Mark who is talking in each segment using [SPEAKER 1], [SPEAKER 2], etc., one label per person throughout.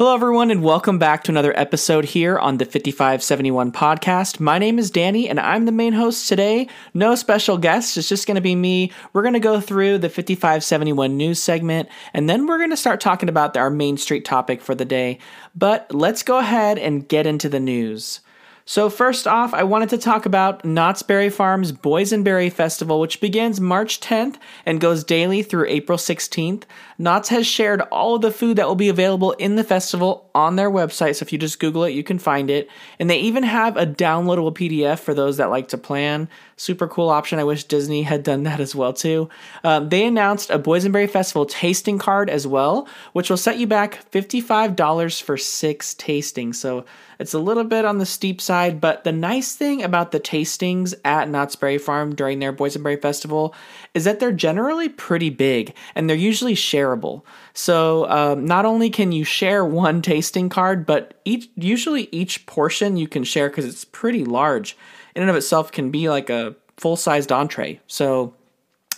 [SPEAKER 1] Hello, everyone, and welcome back to another episode here on the 5571 podcast. My name is Danny, and I'm the main host today. No special guests, it's just going to be me. We're going to go through the 5571 news segment, and then we're going to start talking about our Main Street topic for the day. But let's go ahead and get into the news. So, first off, I wanted to talk about Knott's Berry Farm's Boysenberry Festival, which begins March 10th and goes daily through April 16th. Knott's has shared all of the food that will be available in the festival on their website, so if you just Google it, you can find it. And they even have a downloadable PDF for those that like to plan. Super cool option. I wish Disney had done that as well too. Um, they announced a Boysenberry Festival tasting card as well, which will set you back $55 for six tastings. So it's a little bit on the steep side, but the nice thing about the tastings at Knott's Berry Farm during their Boysenberry Festival is that they're generally pretty big and they're usually shareable. So um, not only can you share one tasting card, but each usually each portion you can share because it's pretty large in and of itself can be like a full sized entree. So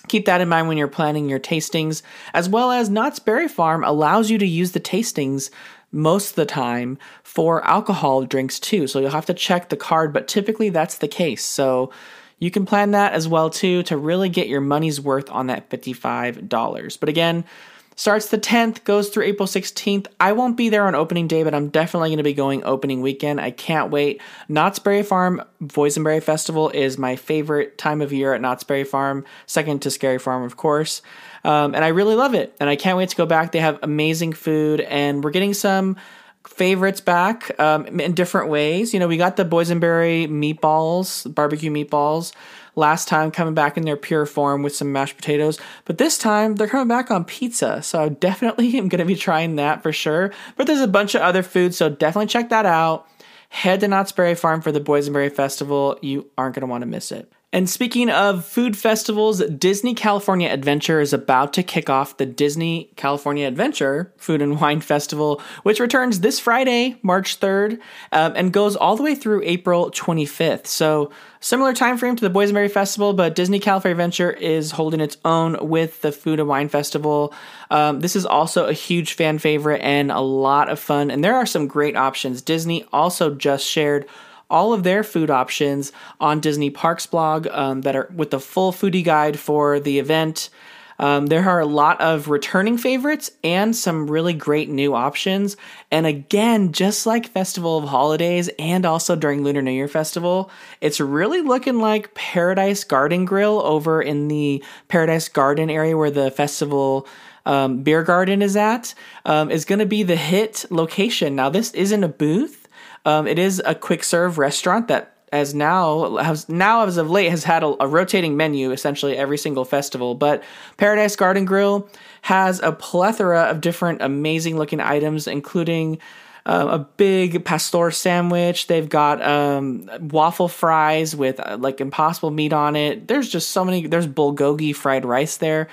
[SPEAKER 1] keep that in mind when you're planning your tastings, as well as Knott's Berry Farm allows you to use the tastings most of the time for alcohol drinks too. So you'll have to check the card, but typically that's the case. So you can plan that as well too to really get your money's worth on that $55. But again, Starts the 10th, goes through April 16th. I won't be there on opening day, but I'm definitely going to be going opening weekend. I can't wait. Knott's Berry Farm Boysenberry Festival is my favorite time of year at Knott's Berry Farm, second to Scary Farm, of course. Um, and I really love it. And I can't wait to go back. They have amazing food, and we're getting some favorites back um, in different ways. You know, we got the boysenberry meatballs, barbecue meatballs last time coming back in their pure form with some mashed potatoes, but this time they're coming back on pizza. So I definitely am going to be trying that for sure. But there's a bunch of other foods, so definitely check that out. Head to Knott's Berry Farm for the Boysenberry Festival. You aren't going to want to miss it. And speaking of food festivals, Disney California Adventure is about to kick off the Disney California Adventure Food and Wine Festival, which returns this Friday, March 3rd, um, and goes all the way through April 25th. So, similar time frame to the Boysenberry Festival, but Disney California Adventure is holding its own with the Food and Wine Festival. Um, this is also a huge fan favorite and a lot of fun, and there are some great options. Disney also just shared all of their food options on Disney Parks blog um, that are with the full foodie guide for the event. Um, there are a lot of returning favorites and some really great new options. And again, just like Festival of Holidays and also during Lunar New Year Festival, it's really looking like Paradise Garden Grill over in the Paradise Garden area where the festival um, beer garden is at, um, is going to be the hit location. Now, this isn't a booth. Um, it is a quick serve restaurant that as now has now as of late has had a, a, rotating menu essentially every single festival. But Paradise Garden Grill has a plethora of different amazing looking items, including. Uh, a big pastor sandwich. They've got um, waffle fries with uh, like impossible meat on it. There's just so many. There's bulgogi fried rice there.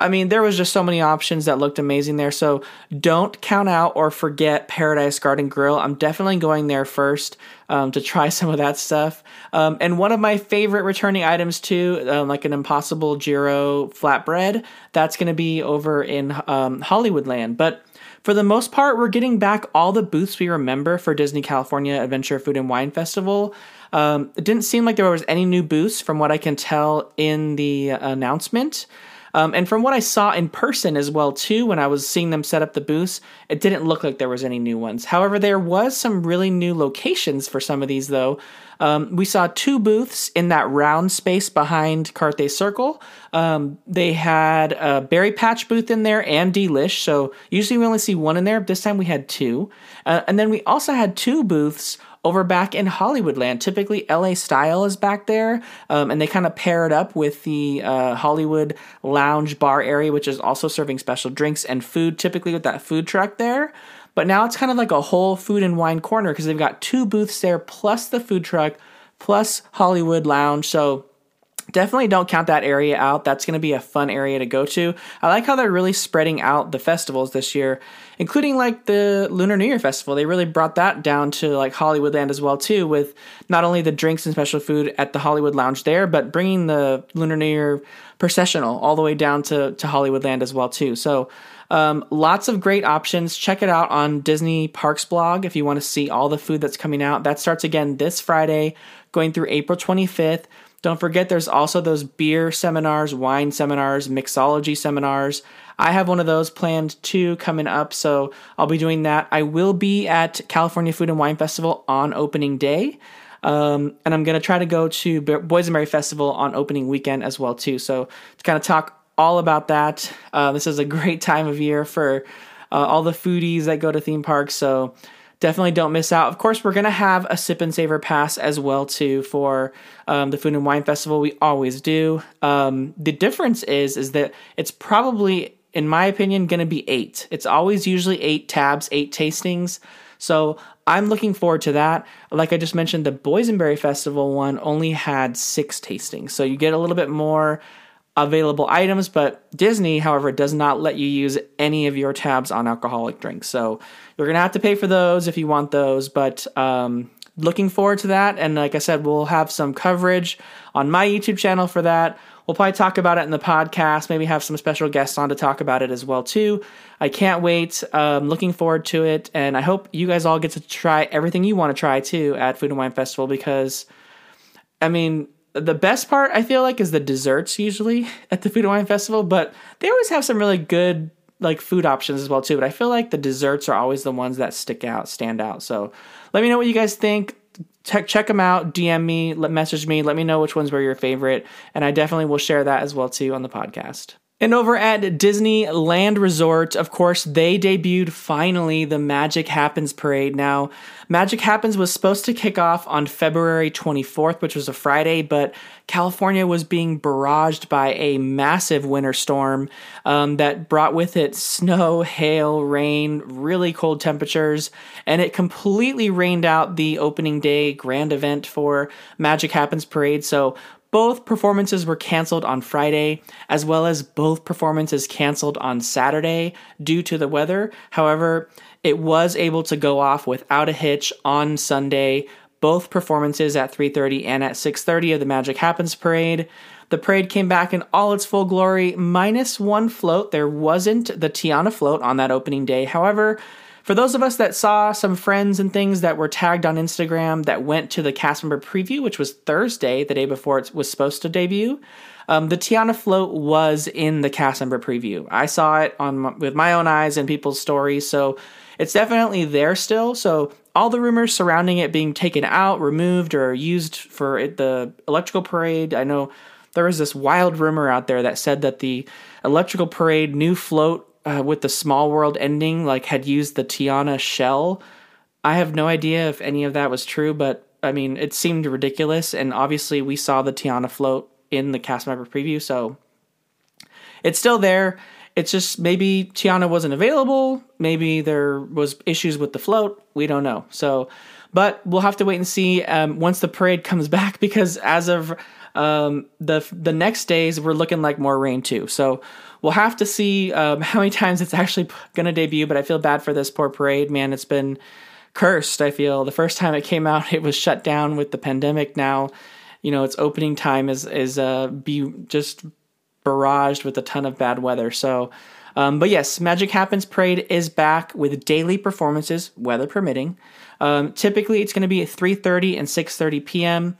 [SPEAKER 1] I mean, there was just so many options that looked amazing there. So don't count out or forget Paradise Garden Grill. I'm definitely going there first um, to try some of that stuff. Um, and one of my favorite returning items too, um, like an Impossible Gyro flatbread, that's going to be over in um, Hollywoodland. But for the most part, we're getting back all the booths we remember for Disney California Adventure Food and Wine Festival. Um, it didn't seem like there was any new booths from what I can tell in the announcement. Um, and from what I saw in person as well too, when I was seeing them set up the booths, it didn't look like there was any new ones. However, there was some really new locations for some of these though. Um, we saw two booths in that round space behind Carthay Circle. Um, they had a Berry Patch booth in there and Delish. So usually we only see one in there. This time we had two. Uh, and then we also had two booths over back in Hollywoodland. Typically, LA Style is back there, um, and they kind of pair it up with the uh, Hollywood Lounge bar area, which is also serving special drinks and food, typically with that food truck there. But now it's kind of like a whole food and wine corner because they've got two booths there, plus the food truck, plus Hollywood Lounge. So definitely don't count that area out. That's going to be a fun area to go to. I like how they're really spreading out the festivals this year, including like the Lunar New Year Festival. They really brought that down to like Hollywoodland as well too, with not only the drinks and special food at the Hollywood Lounge there, but bringing the Lunar New Year processional all the way down to to Hollywoodland as well too. So Um, lots of great options. Check it out on Disney Parks blog if you want to see all the food that's coming out. That starts again this Friday, going through April 25th. Don't forget, there's also those beer seminars, wine seminars, mixology seminars. I have one of those planned too coming up, so I'll be doing that. I will be at California Food and Wine Festival on opening day. Um, and I'm to try to go to Boysenberry Festival on opening weekend as well too. So to kind of talk all about that, uh, this is a great time of year for uh, all the foodies that go to theme parks. So definitely don't miss out. Of course, we're gonna have a sip and savor pass as well too for um, the Food and Wine Festival. We always do. Um, the difference is is that it's probably, in my opinion, gonna be eight. It's always usually eight tabs, eight tastings. So I'm looking forward to that. Like I just mentioned, the Boysenberry Festival one only had six tastings, so you get a little bit more available items, but Disney, however, does not let you use any of your tabs on alcoholic drinks. So you're going to have to pay for those if you want those, but um, looking forward to that. And like I said, we'll have some coverage on my YouTube channel for that. We'll probably talk about it in the podcast, maybe have some special guests on to talk about it as well too. I can't wait. Um, looking forward to it, and I hope you guys all get to try everything you want to try too at Food and Wine Festival because, I mean, the best part I feel like is the desserts usually at the Food and Wine Festival, but they always have some really good like food options as well too. But I feel like the desserts are always the ones that stick out, stand out. So let me know what you guys think. Check check them out. DM me, message me. Let me know which ones were your favorite, and I definitely will share that as well too on the podcast. And over at Disneyland Resort, of course, they debuted finally the Magic Happens parade. Now, Magic Happens was supposed to kick off on February 24th, which was a Friday, but California was being barraged by a massive winter storm um, that brought with it snow, hail, rain, really cold temperatures, and it completely rained out the opening day grand event for Magic Happens parade. So both performances were canceled on Friday, as well as both performances canceled on Saturday due to the weather. However, it was able to go off without a hitch on Sunday, both performances at 3:30 and at 6:30 of the Magic Happens parade. The parade came back in all its full glory, minus one float. There wasn't the Tiana float on that opening day. However, for those of us that saw some friends and things that were tagged on Instagram that went to the cast member preview, which was Thursday, the day before it was supposed to debut, um, the Tiana float was in the cast member preview. I saw it on with my own eyes and people's stories, so it's definitely there still. So all the rumors surrounding it being taken out, removed, or used for it, the electrical parade, I know there was this wild rumor out there that said that the electrical parade new float uh, with the small world ending like had used the Tiana shell. I have no idea if any of that was true, but I mean, it seemed ridiculous. And obviously, we saw the Tiana float in the cast member preview, so it's still there. It's just maybe Tiana wasn't available. Maybe there was issues with the float. We don't know. So, but we'll have to wait and see um, once the parade comes back because as of um, the the next days, we're looking like more rain too. So we'll have to see um, how many times it's actually going to debut. But I feel bad for this poor parade, man. It's been cursed. I feel the first time it came out, it was shut down with the pandemic. Now, you know, its opening time is is uh, be just barraged with a ton of bad weather. So. Um, but yes, Magic Happens Parade is back with daily performances, weather permitting. Um, typically, it's going to be at 3:30 and 6:30 p.m.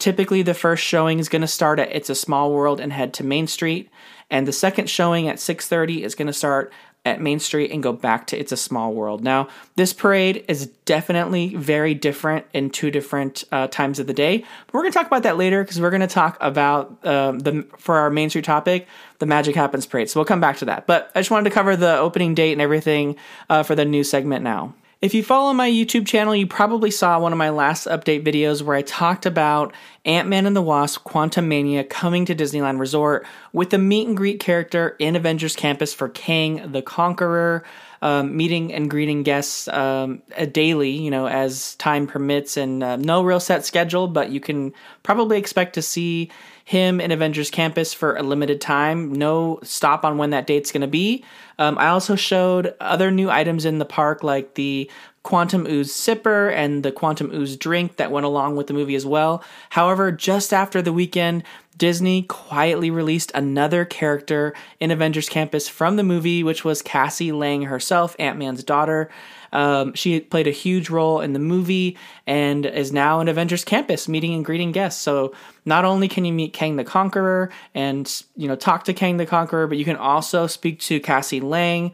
[SPEAKER 1] Typically, the first showing is going to start at It's a Small World and head to Main Street, and the second showing at 6:30 is going to start at Main Street and go back to It's a Small World. Now, this parade is definitely very different in two different uh, times of the day. But we're going to talk about that later because we're going to talk about um, the for our Main Street topic, the Magic Happens parade. So we'll come back to that. But I just wanted to cover the opening date and everything uh, for the new segment now. If you follow my YouTube channel, you probably saw one of my last update videos where I talked about Ant Man and the Wasp Quantumania coming to Disneyland Resort with the meet and greet character in Avengers Campus for Kang the Conqueror. Um, meeting and greeting guests um, daily, you know, as time permits, and uh, no real set schedule, but you can probably expect to see him in Avengers Campus for a limited time. No stop on when that date's going to be. Um, I also showed other new items in the park, like the Quantum Ooze sipper and the Quantum Ooze drink that went along with the movie as well. However, just after the weekend, Disney quietly released another character in Avengers Campus from the movie, which was Cassie Lang herself, Ant Man's daughter. Um, she played a huge role in the movie and is now in Avengers Campus, meeting and greeting guests. So not only can you meet Kang the Conqueror and you know talk to Kang the Conqueror, but you can also speak to Cassie Lang.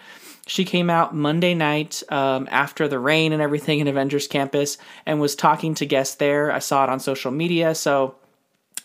[SPEAKER 1] She came out Monday night um, after the rain and everything in Avengers Campus and was talking to guests there. I saw it on social media, so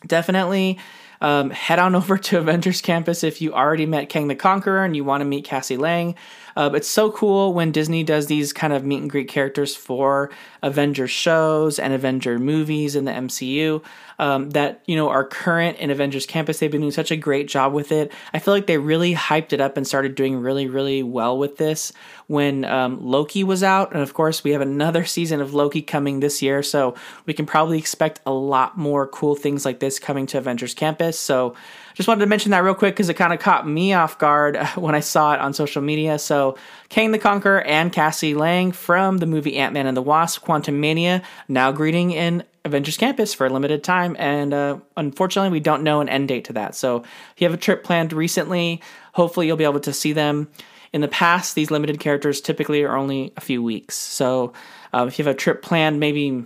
[SPEAKER 1] definitely um, head on over to Avengers Campus if you already met Kang the Conqueror and you want to meet Cassie Lang. Uh, it's so cool when Disney does these kind of meet and greet characters for Avengers shows and Avenger movies in the MCU. Um, that you know are current in Avengers Campus. They've been doing such a great job with it. I feel like they really hyped it up and started doing really, really well with this when um, Loki was out, and of course we have another season of Loki coming this year. So we can probably expect a lot more cool things like this coming to Avengers Campus. So just wanted to mention that real quick because it kind of caught me off guard when I saw it on social media. So, Kang the Conqueror and Cassie Lang from the movie Ant Man and the Wasp Quantumania now greeting in Avengers Campus for a limited time. And uh, unfortunately, we don't know an end date to that. So, if you have a trip planned recently, hopefully you'll be able to see them. In the past, these limited characters typically are only a few weeks. So, uh, if you have a trip planned, maybe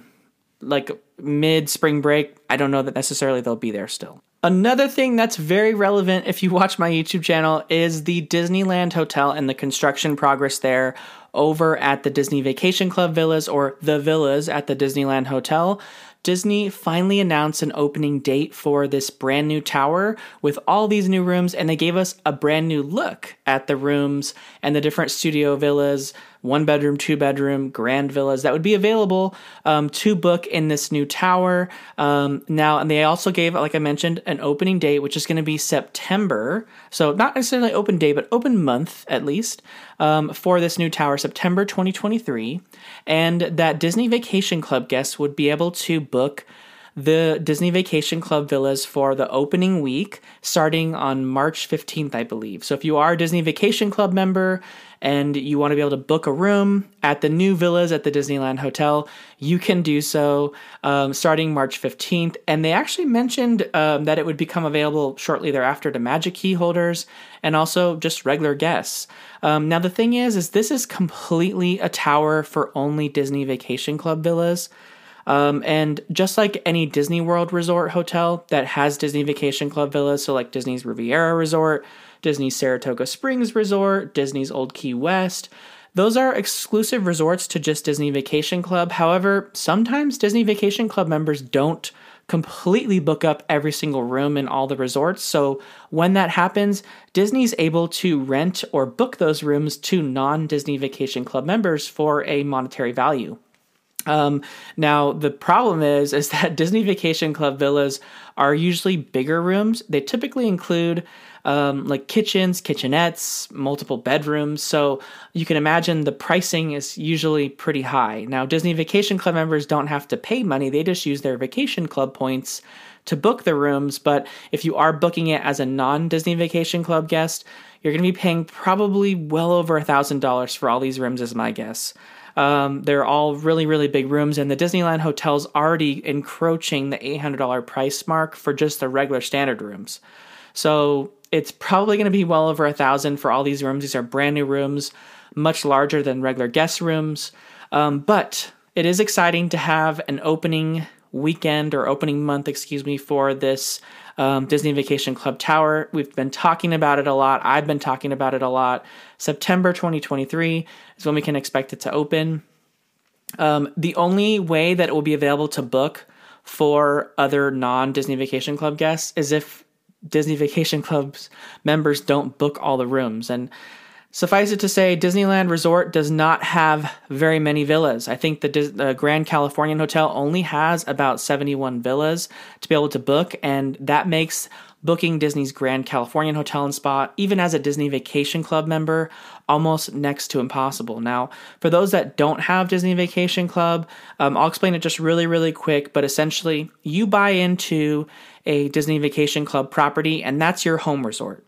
[SPEAKER 1] like mid spring break, I don't know that necessarily they'll be there still. Another thing that's very relevant if you watch my YouTube channel is the Disneyland Hotel and the construction progress there over at the Disney Vacation Club Villas or the Villas at the Disneyland Hotel. Disney finally announced an opening date for this brand new tower with all these new rooms, and they gave us a brand new look at the rooms and the different studio villas, one bedroom, two bedroom, grand villas that would be available um, to book in this new tower. Um, now, and they also gave, like I mentioned, an opening date, which is going to be September. So, not necessarily open day, but open month at least um, for this new tower, September 2023. And that Disney Vacation Club guests would be able to book the Disney Vacation Club villas for the opening week starting on March 15th, I believe. So if you are a Disney Vacation Club member and you want to be able to book a room at the new villas at the Disneyland Hotel, you can do so um, starting March 15th. And they actually mentioned um, that it would become available shortly thereafter to Magic Key holders and also just regular guests. Um, now the thing is, is this is completely a tower for only Disney Vacation Club villas. Um, and just like any Disney World resort hotel that has Disney Vacation Club villas, so like Disney's Riviera Resort, Disney's Saratoga Springs Resort, Disney's Old Key West, those are exclusive resorts to just Disney Vacation Club. However, sometimes Disney Vacation Club members don't completely book up every single room in all the resorts. So when that happens, Disney's able to rent or book those rooms to non Disney Vacation Club members for a monetary value. Um, now the problem is is that Disney Vacation Club villas are usually bigger rooms. They typically include um, like kitchens, kitchenettes, multiple bedrooms. So you can imagine the pricing is usually pretty high. Now Disney Vacation Club members don't have to pay money; they just use their vacation club points to book the rooms. But if you are booking it as a non Disney Vacation Club guest, you're going to be paying probably well over a thousand dollars for all these rooms, is my guess. Um, they're all really, really big rooms, and the Disneyland hotel's already encroaching the $800 price mark for just the regular standard rooms. So it's probably going to be well over a thousand for all these rooms. These are brand new rooms, much larger than regular guest rooms. Um, but it is exciting to have an opening weekend or opening month, excuse me, for this um, Disney Vacation Club Tower. We've been talking about it a lot. I've been talking about it a lot. September 2023 is when we can expect it to open. Um, the only way that it will be available to book for other non Disney Vacation Club guests is if Disney Vacation Club's members don't book all the rooms. And Suffice it to say, Disneyland Resort does not have very many villas. I think the, Grand Californian Hotel only has about 71 villas to be able to book, and that makes booking Disney's Grand Californian Hotel and Spa, even as a Disney Vacation Club member, almost next to impossible. Now, for those that don't have Disney Vacation Club, um, I'll explain it just really, really quick. But essentially, you buy into a Disney Vacation Club property, and that's your home resort.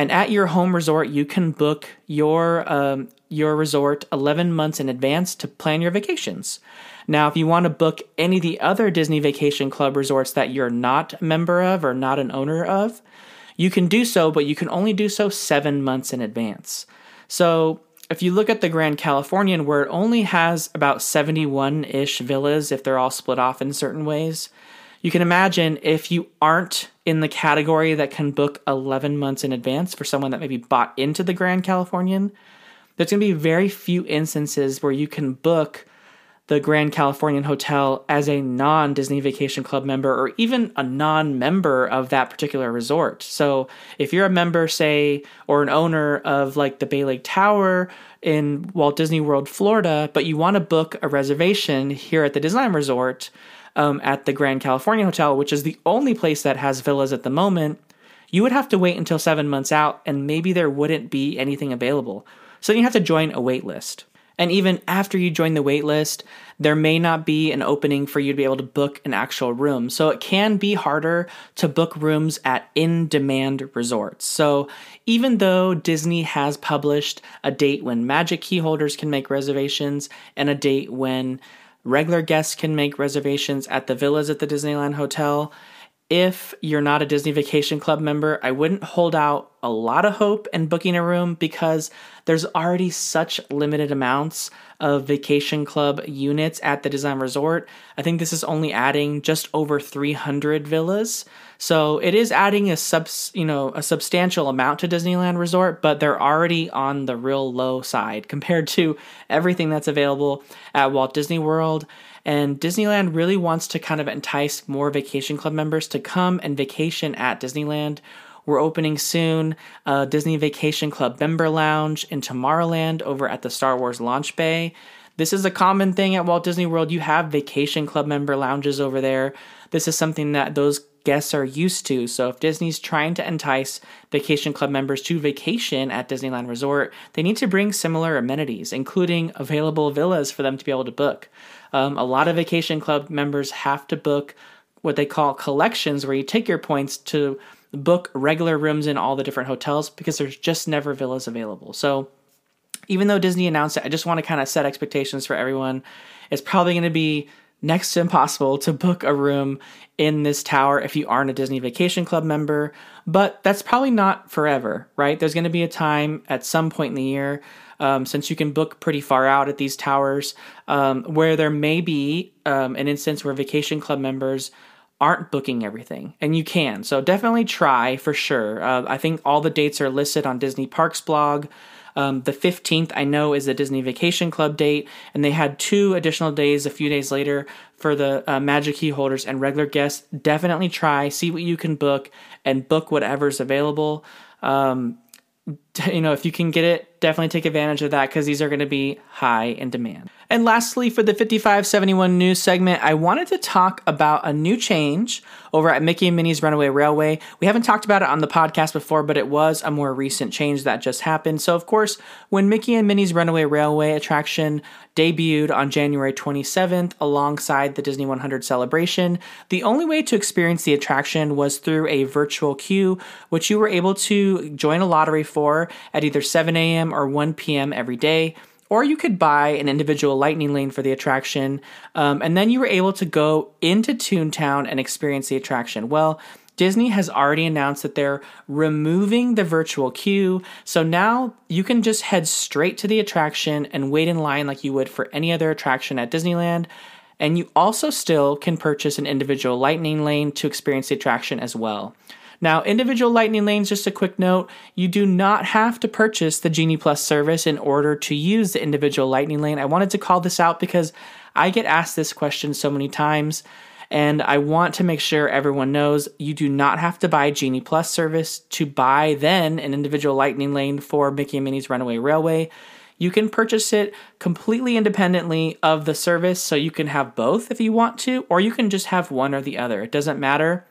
[SPEAKER 1] And at your home resort, you can book your um, your resort 11 months in advance to plan your vacations. Now, if you want to book any of the other Disney Vacation Club resorts that you're not a member of or not an owner of, you can do so, but you can only do so seven months in advance. So, if you look at the Grand Californian, where it only has about 71 ish villas, if they're all split off in certain ways, you can imagine if you aren't in the category that can book 11 months in advance for someone that maybe bought into the Grand Californian, there's going to be very few instances where you can book the Grand Californian Hotel as a non Disney Vacation Club member or even a non member of that particular resort. So, if you're a member, say, or an owner of like the Bay Lake Tower in Walt Disney World, Florida, but you want to book a reservation here at the Disneyland Resort um, at the Grand California Hotel, which is the only place that has villas at the moment, you would have to wait until seven months out and maybe there wouldn't be anything available. So you have to join a wait list. And even after you join the wait list, there may not be an opening for you to be able to book an actual room. So it can be harder to book rooms at in demand resorts. So even though Disney has published a date when Magic Key holders can make reservations and a date when regular guests can make reservations at the villas at the Disneyland Hotel, if you're not a Disney Vacation Club member, I wouldn't hold out a lot of hope in booking a room because there's already such limited amounts of vacation club units at the Design Resort. I think this is only adding just over 300 villas. So it is adding a sub, you know, a substantial amount to Disneyland Resort, but they're already on the real low side compared to everything that's available at Walt Disney World and Disneyland really wants to kind of entice more vacation club members to come and vacation at Disneyland. We're opening soon a Disney Vacation Club member lounge in Tomorrowland over at the Star Wars Launch Bay. This is a common thing at Walt Disney World. You have vacation club member lounges over there. This is something that those guests are used to. So if Disney's trying to entice vacation club members to vacation at Disneyland Resort, they need to bring similar amenities, including available villas for them to be able to book. Um, a lot of vacation club members have to book what they call collections, where you take your points to book regular rooms in all the different hotels because there's just never villas available. So even though Disney announced it, I just want to kind of set expectations for everyone. It's probably going to be next to impossible to book a room in this tower if you aren't a Disney Vacation Club member, but that's probably not forever, right? There's going to be a time at some point in the year, um, since you can book pretty far out at these towers, um, where there may be um, an instance where Vacation Club members aren't booking everything, and you can. So definitely try for sure. Uh, I think all the dates are listed on Disney Parks blog. Um, the 15th, I know, is the Disney Vacation Club date, and they had two additional days a few days later for the uh, Magic Key holders and regular guests. Definitely try, see what you can book, and book whatever's available. Um, you know, if you can get it, definitely take advantage of that because these are going to be high in demand. And lastly, for the 5571 news segment, I wanted to talk about a new change over at Mickey and Minnie's Runaway Railway. We haven't talked about it on the podcast before, but it was a more recent change that just happened. So, of course, when Mickey and Minnie's Runaway Railway attraction debuted on January 27th alongside the Disney 100 celebration, the only way to experience the attraction was through a virtual queue, which you were able to join a lottery for at either 7 a.m. or 1 p.m. every day or you could buy an individual lightning lane for the attraction, um, and then you were able to go into Toontown and experience the attraction. Well, Disney has already announced that they're removing the virtual queue, so now you can just head straight to the attraction and wait in line like you would for any other attraction at Disneyland. And you also still can purchase an individual lightning lane to experience the attraction as well. Now, individual Lightning lanes, just a quick note, you do not have to purchase the Genie Plus service in order to use the individual Lightning lane. I wanted to call this out because I get asked this question so many times. And I want to make sure everyone knows you do not have to buy Genie Plus service to buy then an individual Lightning lane for Mickey and Minnie's Runaway Railway. You can purchase it completely independently of the service, so you can have both if you want to, or you can just have one or the other. It doesn't matter.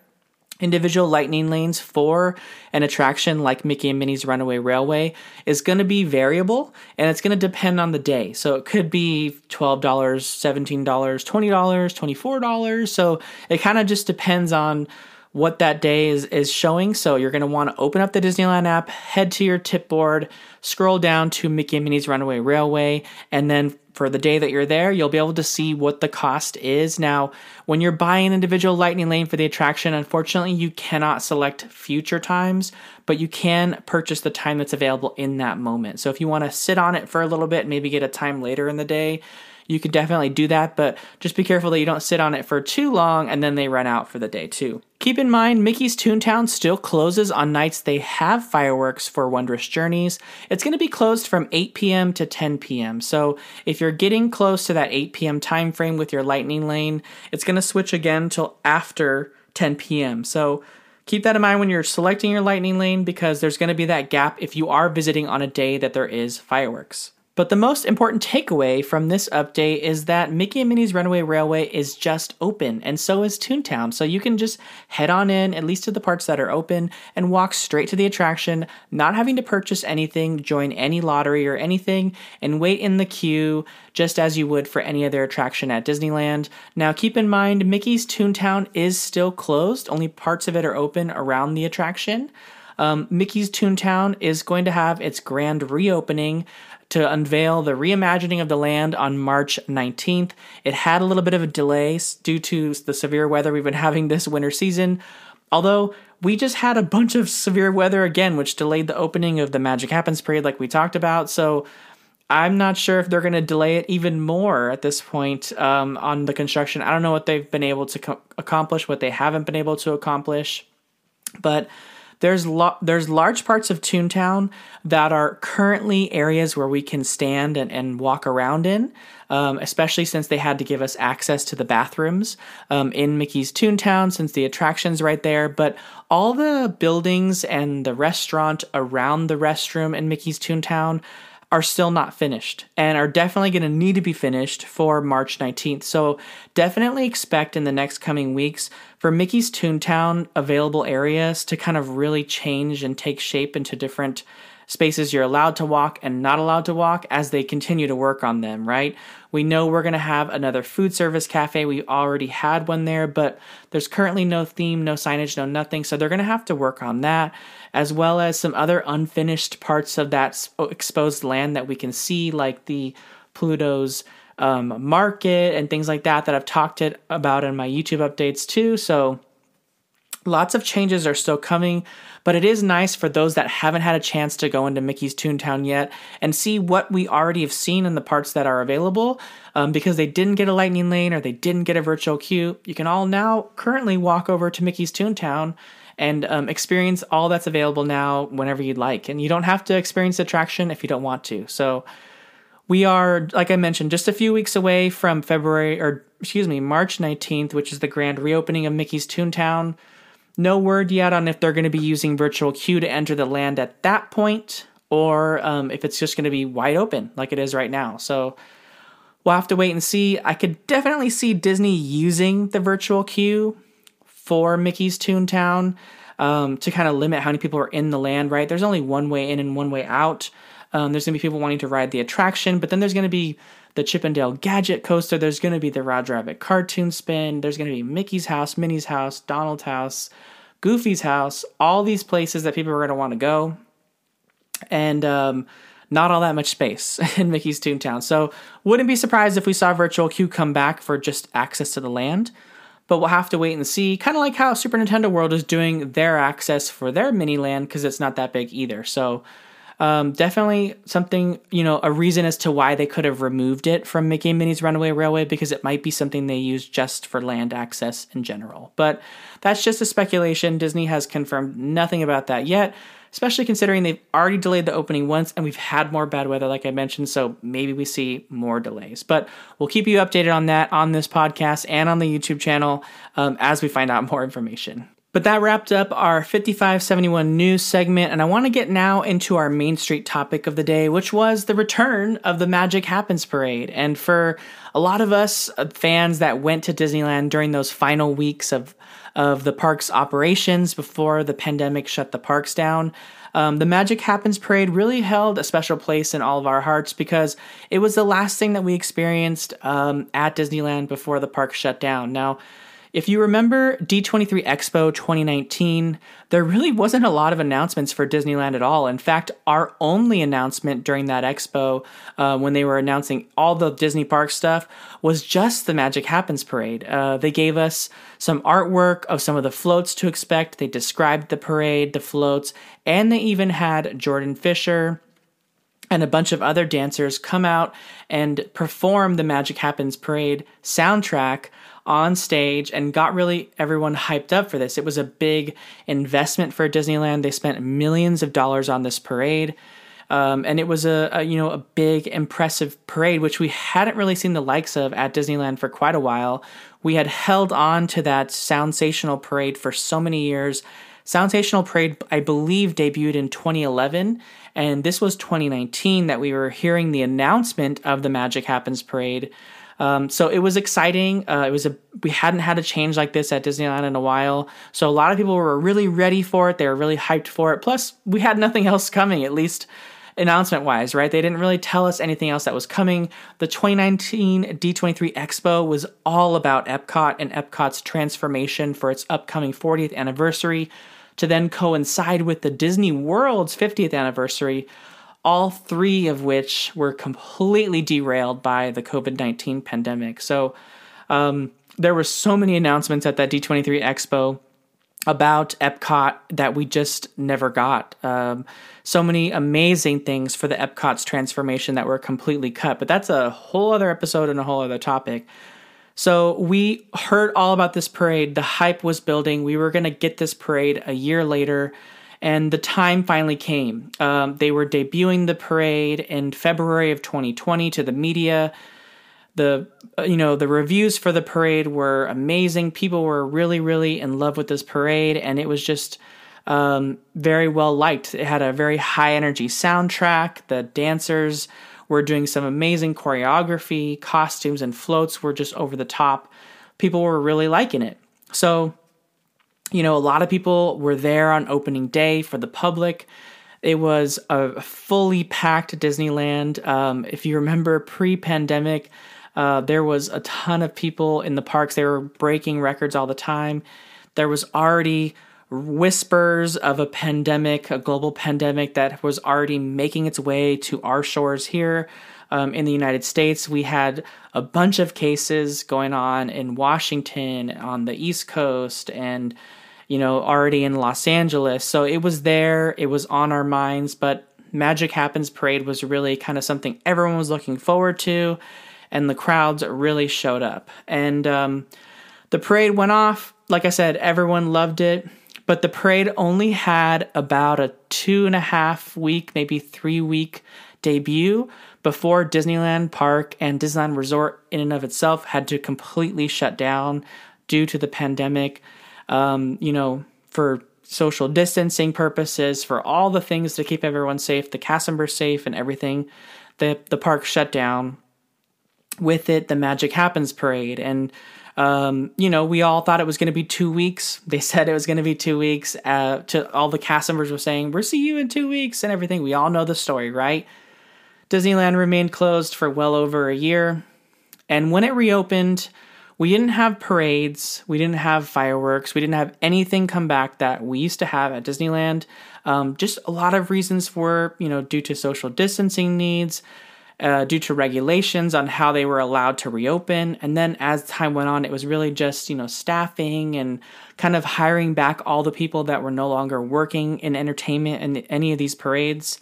[SPEAKER 1] Individual lightning lanes for an attraction like Mickey and Minnie's Runaway Railway is going to be variable and it's going to depend on the day. So it could be $12, $17, $20, $24. So it kind of just depends on what that day is, is showing. So you're going to want to open up the Disneyland app, head to your tip board, scroll down to Mickey and Minnie's Runaway Railway, and then for the day that you're there, you'll be able to see what the cost is. Now, when you're buying an individual lightning lane for the attraction, unfortunately, you cannot select future times, but you can purchase the time that's available in that moment. So if you want to sit on it for a little bit, maybe get a time later in the day, you could definitely do that, but just be careful that you don't sit on it for too long and then they run out for the day too. Keep in mind, Mickey's Toontown still closes on nights they have fireworks for Wondrous Journeys. It's going to be closed from 8 p.m. to 10 p.m. So if you're getting close to that 8 p.m. time frame with your lightning lane, it's going to switch again till after 10 p.m. So keep that in mind when you're selecting your lightning lane because there's going to be that gap if you are visiting on a day that there is fireworks. But the most important takeaway from this update is that Mickey and Minnie's Runaway Railway is just open, and so is Toontown. So you can just head on in, at least to the parts that are open, and walk straight to the attraction, not having to purchase anything, join any lottery or anything, and wait in the queue just as you would for any other attraction at Disneyland. Now, keep in mind, Mickey's Toontown is still closed, only parts of it are open around the attraction. Um, Mickey's Toontown is going to have its grand reopening to unveil the reimagining of the land on March 19th. It had a little bit of a delay due to the severe weather we've been having this winter season, although we just had a bunch of severe weather again, which delayed the opening of the Magic Happens parade, like we talked about. So I'm not sure if they're going to delay it even more at this point um, on the construction. I don't know what they've been able to co- accomplish, what they haven't been able to accomplish. But there's lo- there's large parts of Toontown that are currently areas where we can stand and, and walk around in, um, especially since they had to give us access to the bathrooms um, in Mickey's Toontown since the attraction's right there. But all the buildings and the restaurant around the restroom in Mickey's Toontown are still not finished and are definitely going to need to be finished for March 19th. So definitely expect in the next coming weeks for Mickey's Toontown available areas to kind of really change and take shape into different spaces you're allowed to walk and not allowed to walk as they continue to work on them, right? We know we're going to have another food service cafe. We already had one there, but there's currently no theme, no signage, no nothing. So they're going to have to work on that, as well as some other unfinished parts of that oh, exposed land that we can see, like the Pluto's um, market and things like that, that I've talked it about in my YouTube updates too. So lots of changes are still coming but it is nice for those that haven't had a chance to go into Mickey's Toontown yet and see what we already have seen in the parts that are available. Um, because they didn't get a lightning lane or they didn't get a virtual queue, you can all now currently walk over to Mickey's Toontown and um, experience all that's available now whenever you'd like. And you don't have to experience the attraction if you don't want to. So we are, like I mentioned, just a few weeks away from February, or excuse me, March 19th, which is the grand reopening of Mickey's Toontown. No word yet on if they're going to be using virtual queue to enter the land at that point, or um, if it's just going to be wide open like it is right now. So we'll have to wait and see. I could definitely see Disney using the virtual queue for Mickey's Toontown um, to kind of limit how many people are in the land. Right? There's only one way in and one way out. Um, there's going to be people wanting to ride the attraction, but then there's going to be the Chip 'n Dale Gadget Coaster. There's going to be the Roger Rabbit Cartoon Spin. There's going to be Mickey's House, Minnie's House, Donald's House, Goofy's House. All these places that people are going to want to go, and um, not all that much space in Mickey's Toontown. So wouldn't be surprised if we saw Virtual Queue come back for just access to the land. But we'll have to wait and see. Kind of like how Super Nintendo World is doing their access for their mini land because it's not that big either. So um, definitely something, you know, a reason as to why they could have removed it from Mickey and Minnie's Runaway Railway because it might be something they use just for land access in general. But that's just a speculation. Disney has confirmed nothing about that yet, especially considering they've already delayed the opening once and we've had more bad weather, like I mentioned. So maybe we see more delays. But we'll keep you updated on that on this podcast and on the YouTube channel um, as we find out more information. But that wrapped up our 5571 news segment, and I want to get now into our Main Street topic of the day, which was the return of the Magic Happens Parade. And for a lot of us uh, fans that went to Disneyland during those final weeks of, of the park's operations before the pandemic shut the parks down, um, the Magic Happens Parade really held a special place in all of our hearts because it was the last thing that we experienced um, at Disneyland before the park shut down. Now, if you remember D23 Expo 2019, there really wasn't a lot of announcements for Disneyland at all. In fact, our only announcement during that expo, uh, when they were announcing all the Disney park stuff, was just the Magic Happens parade. Uh, they gave us some artwork of some of the floats to expect. They described the parade, the floats, and they even had Jordan Fisher and a bunch of other dancers come out and perform the Magic Happens Parade soundtrack on stage and got really everyone hyped up for this. It was a big investment for Disneyland. They spent millions of dollars on this parade. Um, and it was a, a, you know a big impressive parade which we hadn't really seen the likes of at Disneyland for quite a while. We had held on to that Soundsational parade for so many years. Soundsational parade I believe debuted in 2011 and this was 2019 that we were hearing the announcement of the Magic Happens parade. Um, so it was exciting. Uh, it was a we hadn't had a change like this at Disneyland in a while. So a lot of people were really ready for it. They were really hyped for it. Plus, we had nothing else coming, at least announcement wise, right? They didn't really tell us anything else that was coming. The 2019 D23 Expo was all about Epcot and Epcot's transformation for its upcoming 40th anniversary to then coincide with the Disney World's 50th anniversary all three of which were completely derailed by the COVID 19 pandemic. So um, there were so many announcements at that D23 Expo about Epcot that we just never got. Um, so many amazing things for the Epcot's transformation that were completely cut, but that's a whole other episode and a whole other topic. So we heard all about this parade. The hype was building. We were going to get this parade a year later and the time finally came. Um, they were debuting the parade in February of 2020 to the media. The uh, you know the reviews for the parade were amazing. People were really really in love with this parade, and it was just um, very well liked. It had a very high energy soundtrack. The dancers were doing some amazing choreography. Costumes and floats were just over the top. People were really liking it. So you know, a lot of people were there on opening day for the public. It was a fully packed Disneyland. Um, if you remember pre pandemic, uh, there was a ton of people in the parks. They were breaking records all the time. There was already whispers of a pandemic, a global pandemic that was already making its way to our shores here um, in the United States. We had a bunch of cases going on in Washington, on the East Coast, and you know, already in Los Angeles. So it was there, it was on our minds, but Magic Happens Parade was really kind of something everyone was looking forward to, and the crowds really showed up. And um, the parade went off. Like I said, everyone loved it, but the parade only had about a two and a half week, maybe three week debut before Disneyland Park and Disneyland Resort, in and of itself, had to completely shut down due to the pandemic um, you know, for social distancing purposes, for all the things to keep everyone safe, the cast members safe, and everything. The the park shut down. With it, the Magic Happens parade, and um, you know, we all thought it was going to be two weeks. They said it was going to be two weeks. Uh, to all the cast members were saying, "We'll see you in two weeks," and everything. We all know the story, right? Disneyland remained closed for well over a year, and when it reopened, we didn't have parades, we didn't have fireworks, we didn't have anything come back that we used to have at Disneyland. Um, just a lot of reasons for, you know, due to social distancing needs, uh, due to regulations on how they were allowed to reopen. And then as time went on, it was really just, you know, staffing and kind of hiring back all the people that were no longer working in entertainment and any of these parades.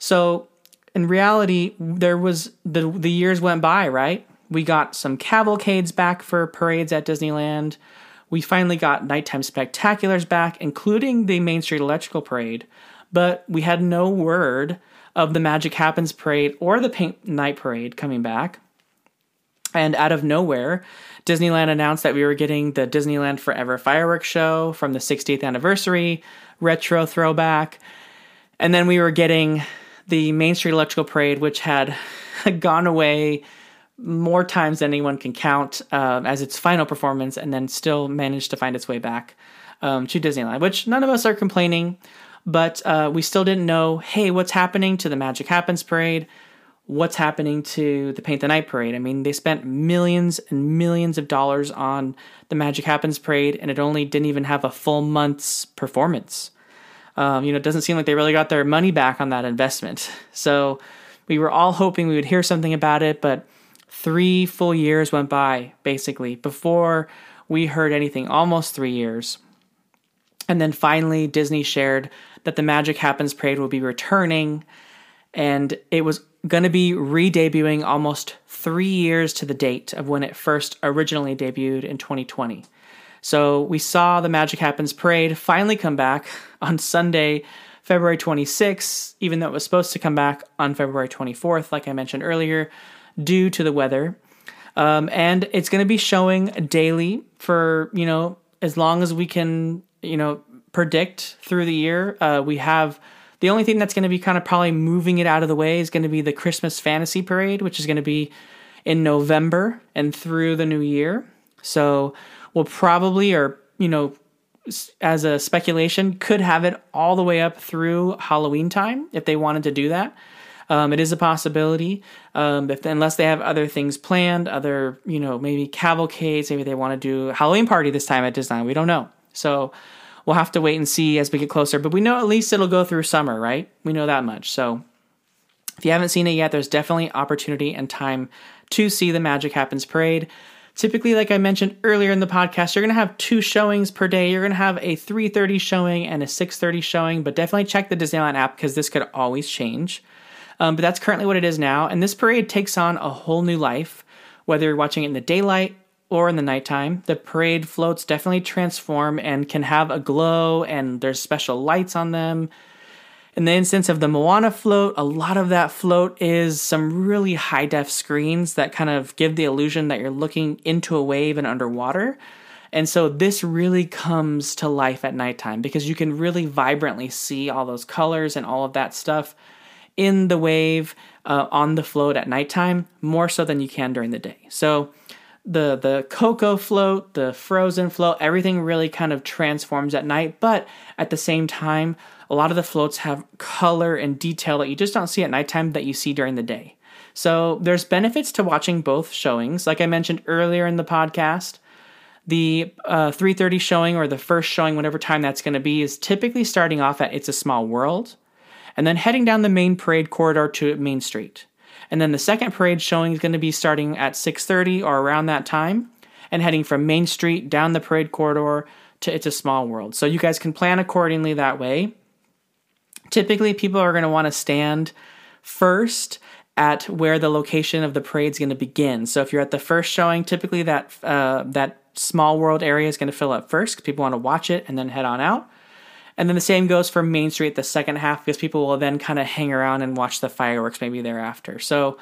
[SPEAKER 1] So in reality, there was the the years went by, right? We got some cavalcades back for parades at Disneyland. We finally got nighttime spectaculars back, including the Main Street Electrical Parade, but we had no word of the Magic Happens Parade or the Pink Night Parade coming back. And out of nowhere, Disneyland announced that we were getting the Disneyland Forever fireworks show from the 60th anniversary, retro throwback. And then we were getting the Main Street Electrical Parade, which had gone away more times than anyone can count uh, as its final performance, and then still managed to find its way back um, to Disneyland, which none of us are complaining, but uh, we still didn't know hey, what's happening to the Magic Happens Parade? What's happening to the Paint the Night Parade? I mean, they spent millions and millions of dollars on the Magic Happens Parade, and it only didn't even have a full month's performance. Um, you know, it doesn't seem like they really got their money back on that investment. So we were all hoping we would hear something about it, but three full years went by basically before we heard anything, almost three years. And then finally, Disney shared that the Magic Happens Parade will be returning, and it was going to be re debuting almost three years to the date of when it first originally debuted in 2020. So we saw the Magic Happens parade finally come back on Sunday, February 26th, even though it was supposed to come back on February 24th, like I mentioned earlier, due to the weather. Um, and it's going to be showing daily for, you know, as long as we can, you know, predict through the year. Uh, we have the only thing that's going to be kind of probably moving it out of the way is going to be the Christmas Fantasy Parade, which is going to be in November and through the new year. So we'll probably, or, you know, as a speculation, could have it all the way up through Halloween time if they wanted to do that. Um, it is a possibility, um, if, unless they have other things planned, other, you know, maybe cavalcades, maybe they want to do Halloween party this time at Disneyland. We don't know. So we'll have to wait and see as we get closer. But we know at least it'll go through summer, right? We know that much. So if you haven't seen it yet, there's definitely opportunity and time to see the Magic Happens parade. Typically, like I mentioned earlier in the podcast, you're going to have two showings per day. You're going to have a 3:30 showing and a 6:30 showing, but definitely check the Disneyland app because this could always change. Um, but that's currently what it is now, and this parade takes on a whole new life. Whether you're watching it in the daylight or in the nighttime, the parade floats definitely transform and can have a glow, and there's special lights on them. In the instance of the Moana float, a lot of that float is some really high def screens that kind of give the illusion that you're looking into a wave and underwater. And so this really comes to life at nighttime because you can really vibrantly see all those colors and all of that stuff in the wave uh, on the float at nighttime more so than you can during the day. So the the Coco float, the frozen float, everything really kind of transforms at night, but at the same time a lot of the floats have color and detail that you just don't see at nighttime that you see during the day. So there's benefits to watching both showings. Like I mentioned earlier in the podcast, the uh, 3:30 showing or the first showing, whatever time that's going to be, is typically starting off at It's a Small World, and then heading down the main parade corridor to Main Street. And then the second parade showing is going to be starting at 6:30 or around that time, and heading from Main Street down the parade corridor to It's a Small World. So you guys can plan accordingly that way. Typically, people are going to want to stand first at where the location of the parade is going to begin. So if you're at the first showing, typically that uh, that small world area is going to fill up first people want to watch it and then head on out. And then the same goes for Main Street the second half because people will then kind of hang around and watch the fireworks maybe thereafter. So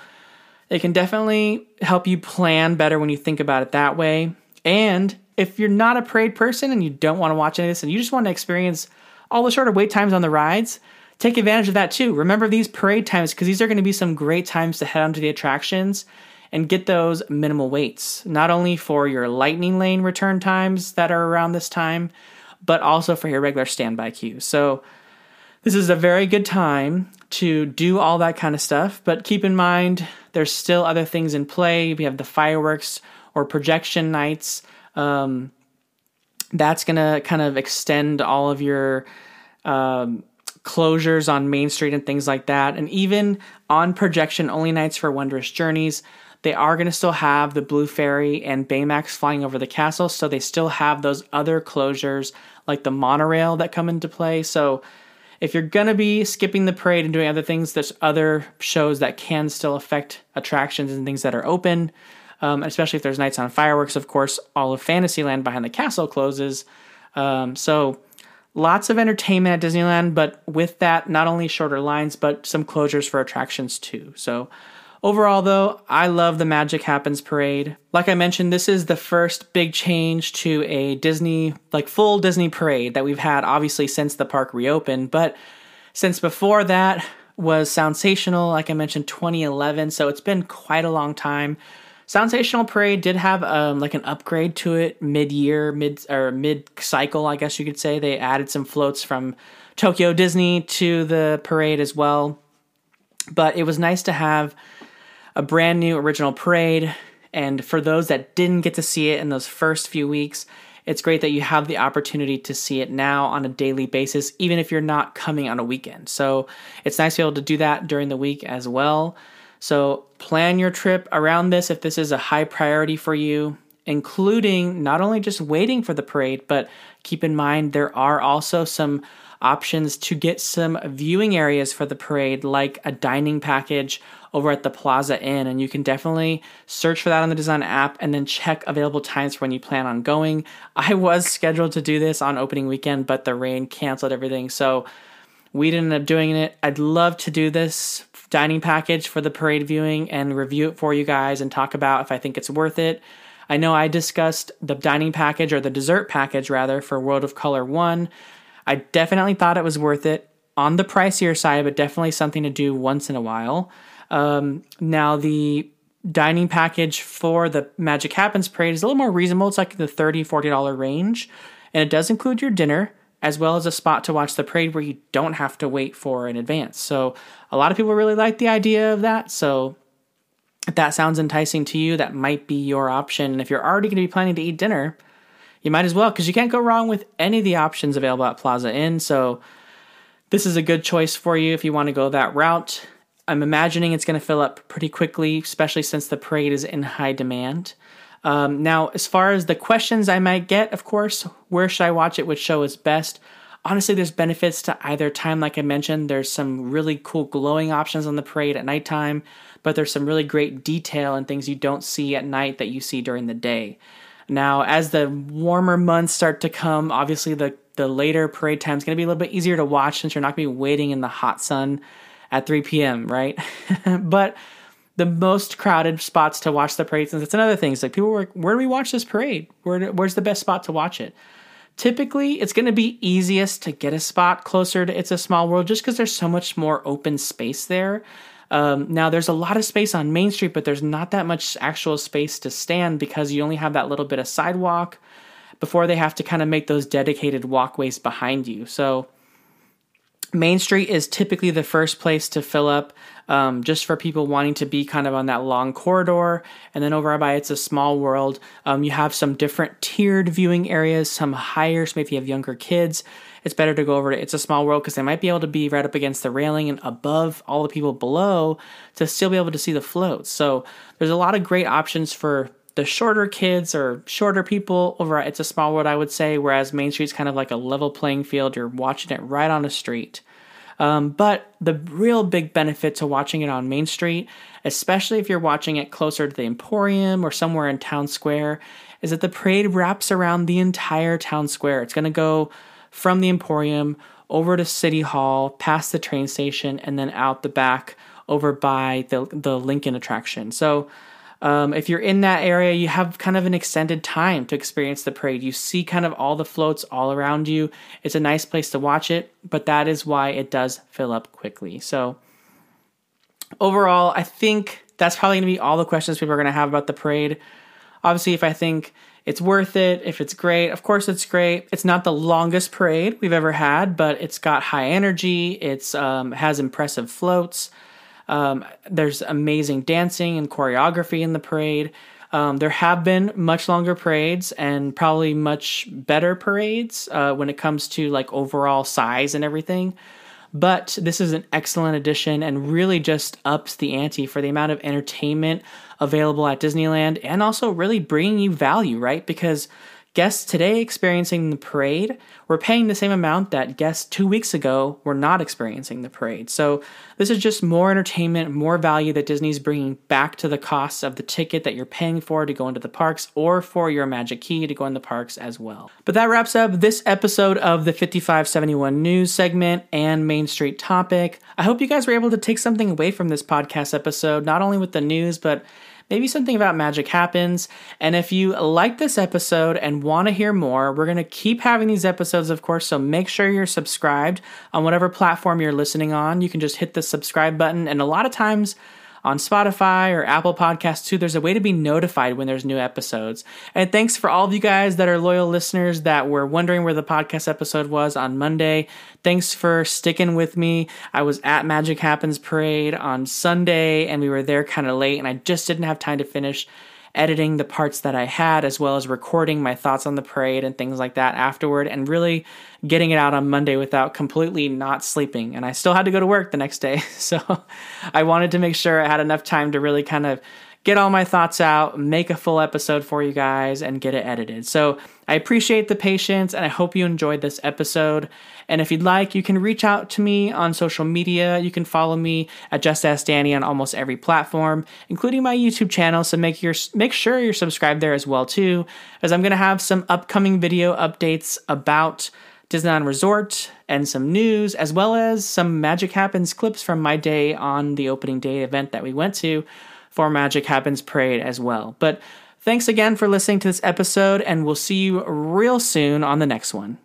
[SPEAKER 1] it can definitely help you plan better when you think about it that way. And if you're not a parade person and you don't want to watch any of this and you just want to experience all the shorter wait times on the rides, take advantage of that too. Remember these parade times because these are going to be some great times to head onto the attractions and get those minimal waits. Not only for your lightning lane return times that are around this time, but also for your regular standby queue. So this is a very good time to do all that kind of stuff, but keep in mind there's still other things in play. We have the fireworks or projection nights. Um, that's going to kind of extend all of your um, closures on Main Street and things like that. And even on projection only nights for Wondrous Journeys, they are going to still have the Blue Fairy and Baymax flying over the castle. So they still have those other closures like the monorail that come into play. So if you're going to be skipping the parade and doing other things, there's other shows that can still affect attractions and things that are open. Um, especially if there's nights on fireworks, of course, all of Fantasyland behind the castle closes. Um, so lots of entertainment at Disneyland, but with that, not only shorter lines, but some closures for attractions too. So Overall, though, I love the Magic Happens parade. Like I mentioned, this is the first big change to a Disney, like full Disney parade that we've had, obviously, since the park reopened. But since before that was Soundsational, like I mentioned, 2011. So it's been quite a long time. Soundsational Parade did have um, like an upgrade to it mid-year, mid or mid-cycle, I guess you could say. They added some floats from Tokyo Disney to the parade as well. But it was nice to have a brand new original parade. And for those that didn't get to see it in those first few weeks, it's great that you have the opportunity to see it now on a daily basis, even if you're not coming on a weekend. So it's nice to be able to do that during the week as well. So plan your trip around this if this is a high priority for you, including not only just waiting for the parade, but keep in mind there are also some options to get some viewing areas for the parade, like a dining package over at the Plaza Inn. And you can definitely search for that on the Disney app and then check available times for when you plan on going. I was scheduled to do this on opening weekend, but the rain canceled everything. So we didn't end up doing it. I'd love to do this dining package for the parade viewing and review it for you guys and talk about if I think it's worth it. I know I discussed the dining package or the dessert package rather for World of Color 1. I definitely thought it was worth it on the pricier side, but definitely something to do once in a while. Um, now, the dining package for the Magic Happens parade is a little more reasonable. It's like the $30, $40 range, and it does include your dinner as well as a spot to watch the parade where you don't have to wait for in advance. So, a lot of people really like the idea of that. So, if that sounds enticing to you, that might be your option. And if you're already going to be planning to eat dinner, you might as well because you can't go wrong with any of the options available at Plaza Inn. So, this is a good choice for you if you want to go that route. I'm imagining it's going to fill up pretty quickly, especially since the parade is in high demand. Um, now, as far as the questions I might get, of course, where should I watch it? Which show is best? Honestly, there's benefits to either time. Like I mentioned, there's some really cool glowing options on the parade at nighttime, but there's some really great detail and things you don't see at night that you see during the day. Now, as the warmer months start to come, obviously the the later parade time is going to be a little bit easier to watch since you're not going to be waiting in the hot sun at 3 p.m., right? but the most crowded spots to watch the parade, since it's another thing, it's like people were, where do we watch this parade? Where, where's the best spot to watch it? Typically, it's going to be easiest to get a spot closer to It's a Small World just because there's so much more open space there. Um, now, there's a lot of space on Main Street, but there's not that much actual space to stand because you only have that little bit of sidewalk before they have to kind of make those dedicated walkways behind you. So, Main Street is typically the first place to fill up um, just for people wanting to be kind of on that long corridor. And then over by It's a Small World, um, you have some different tiered viewing areas, some higher, so maybe if you have younger kids, it's better to go over to It's a Small World because they might be able to be right up against the railing and above all the people below to still be able to see the floats. So there's a lot of great options for the shorter kids or shorter people over at It's a Small World, I would say, whereas Main Street's kind of like a level playing field. You're watching it right on the street. Um, but the real big benefit to watching it on Main Street, especially if you're watching it closer to the Emporium or somewhere in Town Square, is that the parade wraps around the entire Town Square. It's going to go from the Emporium over to City Hall, past the train station, and then out the back over by the the Lincoln attraction. So um, if you're in that area, you have kind of an extended time to experience the parade. You see kind of all the floats all around you. It's a nice place to watch it, but that is why it does fill up quickly. So, overall, I think that's probably going to be all the questions people are going to have about the parade. Obviously, if I think it's worth it, if it's great, of course it's great. It's not the longest parade we've ever had, but it's got high energy. It's um, has impressive floats. Um, there's amazing dancing and choreography in the parade. Um, there have been much longer parades and probably much better parades uh, when it comes to like overall size and everything. But this is an excellent addition and really just ups the ante for the amount of entertainment available at Disneyland and also really bringing you value, right? Because guests today experiencing the parade were paying the same amount that guests two weeks ago were not experiencing the parade. So this is just more entertainment, more value that Disney's bringing back to the costs of the ticket that you're paying for to go into the parks or for your Magic Key to go in the parks as well. But that wraps up this episode of the 5571 news segment and Main Street topic. I hope you guys were able to take something away from this podcast episode, not only with the news, but maybe something about magic happens. And if you like this episode and want to hear more, we're going to keep having these episodes, of course. So make sure you're subscribed on whatever platform you're listening on. You can just hit the subscribe button. And a lot of times, on Spotify or Apple Podcasts too. There's a way to be notified when there's new episodes. And thanks for all of you guys that are loyal listeners that were wondering where the podcast episode was on Monday. Thanks for sticking with me. I was at Magic Happens Parade on Sunday and we were there kind of late and I just didn't have time to finish editing the parts that I had, as well as recording my thoughts on the parade and things like that afterward, and really getting it out on Monday without completely not sleeping. And I still had to go to work the next day. So I wanted to make sure I had enough time to really kind of get all my thoughts out, make a full episode for you guys, and get it edited. So I appreciate the patience and I hope you enjoyed this episode. And if you'd like, you can reach out to me on social media. You can follow me at Just Ask Danny on almost every platform, including my YouTube channel. So make your make sure you're subscribed there as well too, as I'm gonna have some upcoming video updates about Disneyland Resort and some news, as well as some Magic Happens clips from my day on the opening day event that we went to for Magic Happens Parade as well. But thanks again for listening to this episode, and we'll see you real soon on the next one.